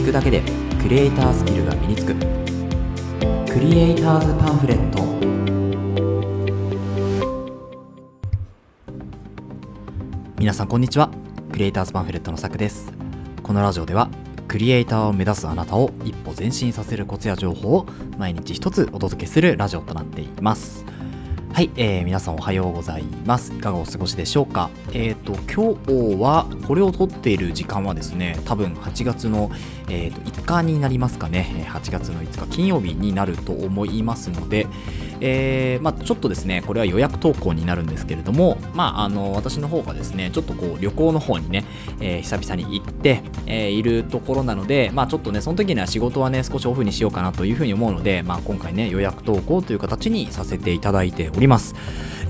聞くだけでクリエイタースキルが身につく。クリエイターズパンフレット。皆さんこんにちは。クリエイターズパンフレットのさくです。このラジオではクリエイターを目指すあなたを一歩前進させるコツや情報を毎日一つお届けするラジオとなっています。はい、えー、皆さんおはようございます。いかがお過ごしでしょうか？えっ、ー、と、今日は、これを撮っている時間はですね、多分8月の、えーと、5日になりますかね。8月の5日金曜日になると思いますので、えー、まあ、ちょっとですね、これは予約投稿になるんですけれども、まあ、あの、私の方がですね、ちょっとこう、旅行の方にね、えー、久々に行って、えー、いるところなので、まあ、ちょっとね、その時には仕事はね、少しオフにしようかなというふうに思うので、まあ、今回ね、予約投稿という形にさせていただいております。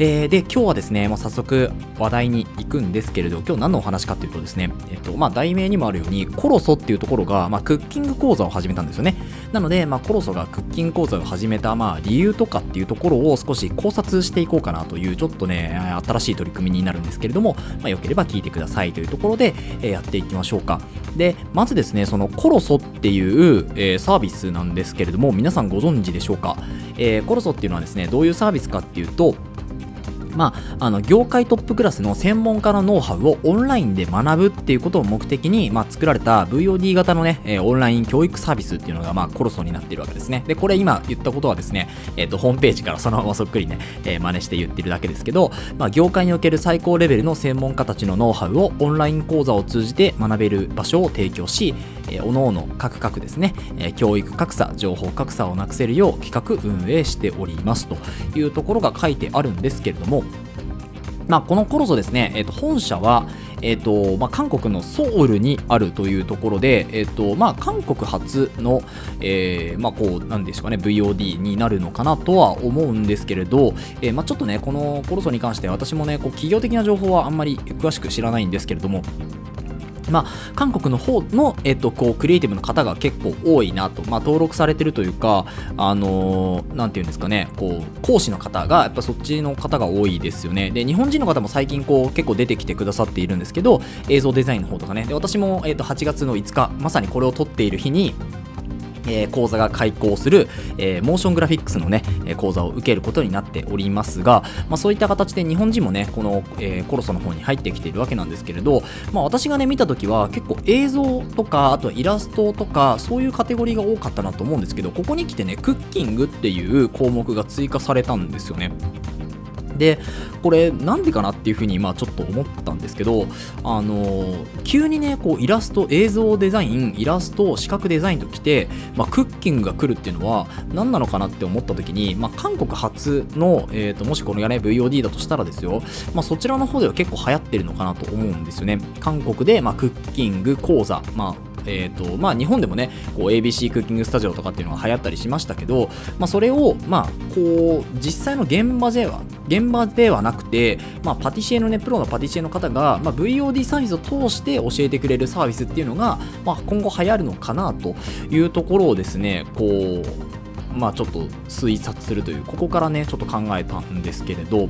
えー、で、今日はですね、もう早速話題に行くんですけれど、今日何のお話かっていうとですね、えっと、まあ、題名にもあるように、コロソっていうところが、まあ、クッキング講座を始めたんですよね。なので、まあ、コロソがクッキング講座を始めた、まあ、理由とかっていうところを少し考察していこうかなという、ちょっとね、新しい取り組みになるんですけれども、まあ、よければ聞いてくださいというところで、えー、やっていきましょうか。で、まずですね、そのコロソっていう、えー、サービスなんですけれども、皆さんご存知でしょうか、えー、コロソっていうのはですね、どういうサービスかっていうと、まあ、あの業界トップクラスの専門家のノウハウをオンラインで学ぶっていうことを目的に、まあ、作られた VOD 型のね、えー、オンライン教育サービスっていうのが、まあ、コロソになっているわけですね。で、これ今言ったことはですね、えっ、ー、と、ホームページからそのままそっくりね、えー、真似して言ってるだけですけど、まあ、業界における最高レベルの専門家たちのノウハウをオンライン講座を通じて学べる場所を提供し、えー、おのおの各々ですね、え、教育格差、情報格差をなくせるよう企画運営しておりますというところが書いてあるんですけれども、まあ、このコロソですね、えー、と本社は、えーとまあ、韓国のソウルにあるというところで、えーとまあ、韓国初の、えーまあ、こうなんでしょうかね VOD になるのかなとは思うんですけれど、えーまあ、ちょっとねこのコロソに関して私もねこう企業的な情報はあんまり詳しく知らないんですけれどもまあ、韓国の方の、えっと、こうクリエイティブの方が結構多いなと、まあ、登録されてるというか、あのー、なんていうんですかね、こう講師の方がやっぱそっちの方が多いですよね。で、日本人の方も最近こう結構出てきてくださっているんですけど、映像デザインの方とかね、で私も、えっと、8月の5日、まさにこれを撮っている日に、えー、講座が開講する、えー、モーショングラフィックスのね、え講座を受けることになっておりますが、まあ、そういった形で日本人もね、この、えー、コロソの方に入ってきているわけなんですけれど、まあ、私がね、見たときは結構映像とか、あとはイラストとか、そういうカテゴリーが多かったなと思うんですけど、ここに来てね、クッキングっていう項目が追加されたんですよね。でこれなんでかなっていうふうにまちょっと思ったんですけどあの急にねこうイラスト映像デザインイラスト視覚デザインときて、まあ、クッキングが来るっていうのは何なのかなって思った時に、まあ、韓国初の、えーと、もしこのやね VOD だとしたらですよ、まあ、そちらの方では結構流行ってるのかなと思うんですよね。韓国で、まあ、クッキング講座、まあえーとまあ、日本でもねこう ABC クッキングスタジオとかっていうのが流行ったりしましたけど、まあ、それを、まあ、こう実際の現場では現場ではなくて、まあ、パティシエのねプロのパティシエの方が、まあ、VOD サービスを通して教えてくれるサービスっていうのが、まあ、今後流行るのかなというところをですねこうまあちょっと推察するというここからねちょっと考えたんですけれど。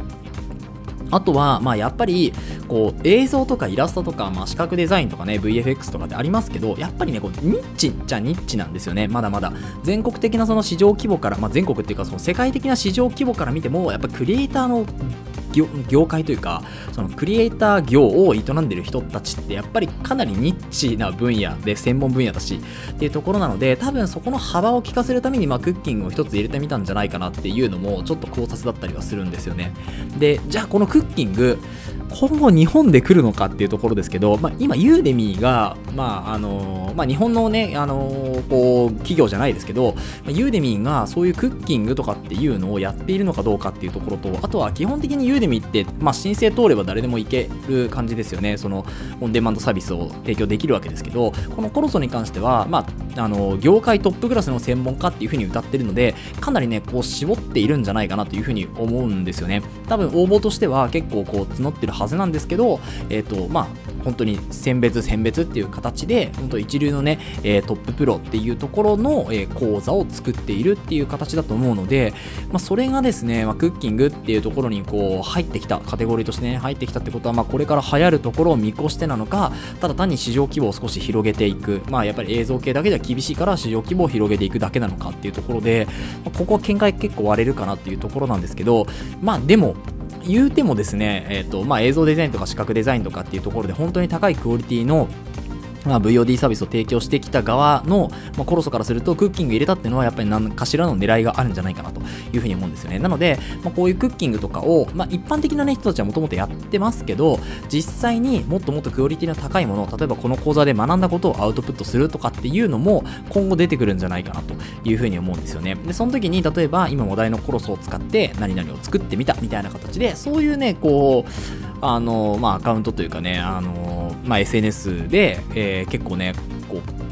あとは、まあ、やっぱりこう映像とかイラストとか、まあ、視覚デザインとかね VFX とかってありますけどやっぱりねこうニッチっちゃニッチなんですよね。まだまだ。全国的なその市場規模から、まあ、全国っていうかその世界的な市場規模から見てもやっぱクリエイターの業界というかそのクリエイター業を営んでる人たちってやっぱりかなりニッチな分野で専門分野だしっていうところなので多分そこの幅を利かせるためにまあクッキングを一つ入れてみたんじゃないかなっていうのもちょっと考察だったりはするんですよね。でじゃあこのクッキング今後日本で来るのかっていうところですけど、まあ、今ユーデミーが、まああのまあ、日本のね、あのこう企業じゃないですけど、ユーデミーがそういうクッキングとかっていうのをやっているのかどうかっていうところとあとは基本的にユーデミーって、まあ、申請通れば誰でもいける感じですよね。そのオンデマンドサービスを提供できるわけですけどこのコロソに関しては、まあ、あの業界トップクラスの専門家っていうふうに歌ってるのでかなりねこう絞っているんじゃないかなというふうに思うんですよね。多分応募としては結構こう募ってるはずなんですけど、えっ、と、まあ、本当に選別選別っていう形で本当一流のね、えー、トッププロっていうところの、えー、講座を作っているっていう形だと思うので、まあ、それがですね、まあ、クッキングっていうところにこう入ってきたカテゴリーとしてね入ってきたってことは、まあ、これから流行るところを見越してなのかただ単に市場規模を少し広げていく。まあやっぱり映像系だけでは厳しいから市場規模を広げていくだけなのかっていうところで、まあ、ここは見解結構割れるかなっていうところなんですけどまあでも言うてもですね、えーとまあ、映像デザインとか視覚デザインとかっていうところで本当に高いクオリティのまあ、VOD サービスを提供してきた側の、まあ、コロソからするとクッキング入れたっていうのはやっぱり何かしらの狙いがあるんじゃないかなというふうに思うんですよね。なので、まあ、こういうクッキングとかを、まあ、一般的な、ね、人たちはもともとやってますけど、実際にもっともっとクオリティの高いものを、例えばこの講座で学んだことをアウトプットするとかっていうのも今後出てくるんじゃないかなというふうに思うんですよね。で、その時に例えば今話題のコロソを使って何々を作ってみたみたいな形で、そういうね、こう、あの、まあ、アカウントというかね、あの、まあ、SNS で、えー、結構ね、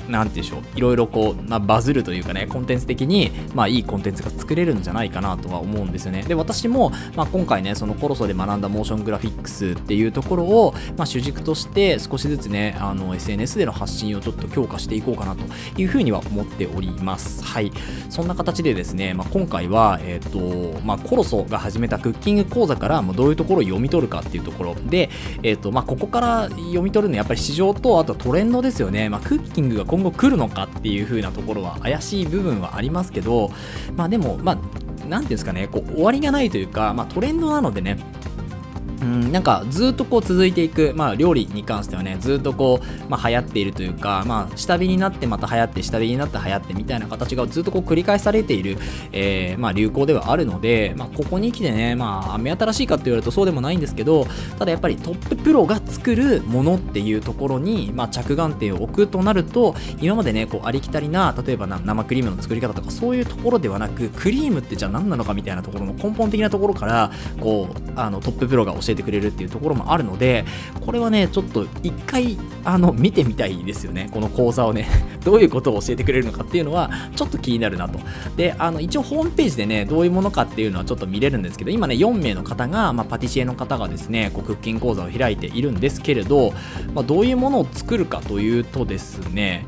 こうなんでしょう。いろいろこう、まあ、バズるというかねコンテンツ的に、まあ、いいコンテンツが作れるんじゃないかなとは思うんですよね。で私も、まあ、今回ねそのコロソで学んだモーショングラフィックスっていうところを、まあ、主軸として少しずつねあの SNS での発信をちょっと強化していこうかなというふうには思っております。はい。そんな形でですね、まあ、今回は、えっ、ー、とまあ、コロソが始めたクッキング講座からもうどういうところを読み取るかっていうところ。で、えっ、ー、とまあ、ここから読み取るのはやっぱり市場とあとトレンドですよね、まあ、クッキングが今今後来るのかっていう風なところは怪しい部分はありますけど、まあでも、まあ、なんていうんですかね、こう終わりがないというか、まあ、トレンドなのでね、うん、なんかずっとこう続いていく、まあ、料理に関してはねずっとこう、まあ、流行っているというか、まあ、下火になってまた流行って下火になって流行ってみたいな形がずっとこう繰り返されている、えー、まあ、流行ではあるので、まあ、ここに来てね、まあ、目新しいかって言われるとそうでもないんですけどただやっぱりトッププロが作るものっていうところに、まあ、着眼点を置くとなると今までねこうありきたりな例えば生クリームの作り方とかそういうところではなくクリームってじゃあ何なのかみたいなところの根本的なところからこうあのトッププロが教えてくれるっていうところもあるので、これはね、ちょっと一回、あの、見てみたいですよね。この講座をね、どういうことを教えてくれるのかっていうのは、ちょっと気になるなと。で、あの、一応ホームページでね、どういうものかっていうのはちょっと見れるんですけど、今ね、4名の方が、まあ、パティシエの方がですね、こうクッキング講座を開いているんですけれど、まあ、どういうものを作るかというとですね、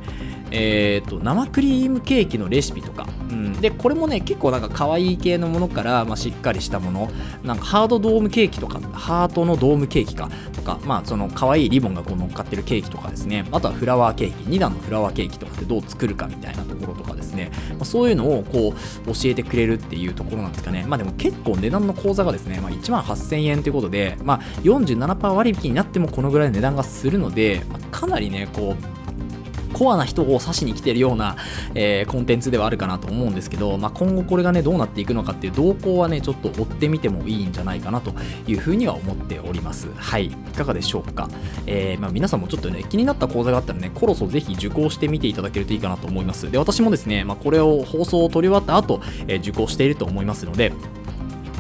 えーと、生クリームケーキのレシピとか、うん、でこれもね結構なんか可愛い系のものから、まあ、しっかりしたもの。なんかハードドームケーキとかハートのドームケーキか。とかまあその可愛いリボンがこう乗っかってるケーキとかですね。あとはフラワーケーキ。2段のフラワーケーキとかってどう作るかみたいなところとかですね、まあ、そういうのをこう教えてくれるっていうところなんですかね。まあでも結構値段の講座がですね、まあ、1万8000円ということで、まあ、47%割引になってもこのぐらいの値段がするので、まあ、かなりねこうコアな人を指しに来てるような、えー、コンテンツではあるかなと思うんですけど、まあ、今後これがねどうなっていくのかっていう動向はねちょっと追ってみてもいいんじゃないかなというふうには思っております。はい。いかがでしょうか、えー、まあ、皆さんもちょっとね気になった講座があったらねコロソぜひ受講してみていただけるといいかなと思います。で私もですね、まあ、これを放送を取り終わった後、えー、受講していると思いますので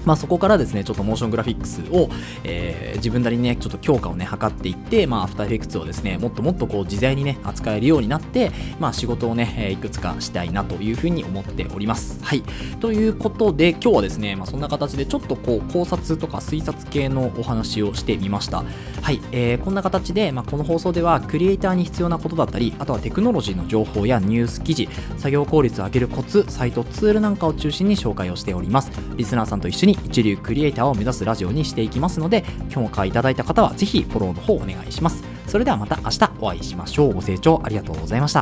まあ、そこからですね、ちょっとモーショングラフィックスを、えー、自分なりにね、ちょっと強化をね、図っていって、まあ、アフターエフェクツをですね、もっともっとこう、自在にね、扱えるようになって、まあ、仕事をね、えいくつかしたいなというふうに思っております。はい。ということで、今日はですね、まあ、そんな形でちょっとこう、考察とか推察系のお話をしてみました。はい。えー、こんな形で、まあ、この放送では、クリエイターに必要なことだったり、あとはテクノロジーの情報やニュース記事、作業効率を上げるコツ、サイト、ツールなんかを中心に紹介をしております。リスナーさんと一緒に一流クリエイターを目指すラジオにしていきますので、評価いただいた方はぜひフォローの方お願いします。それではまた明日お会いしましょう。ご清聴ありがとうございました。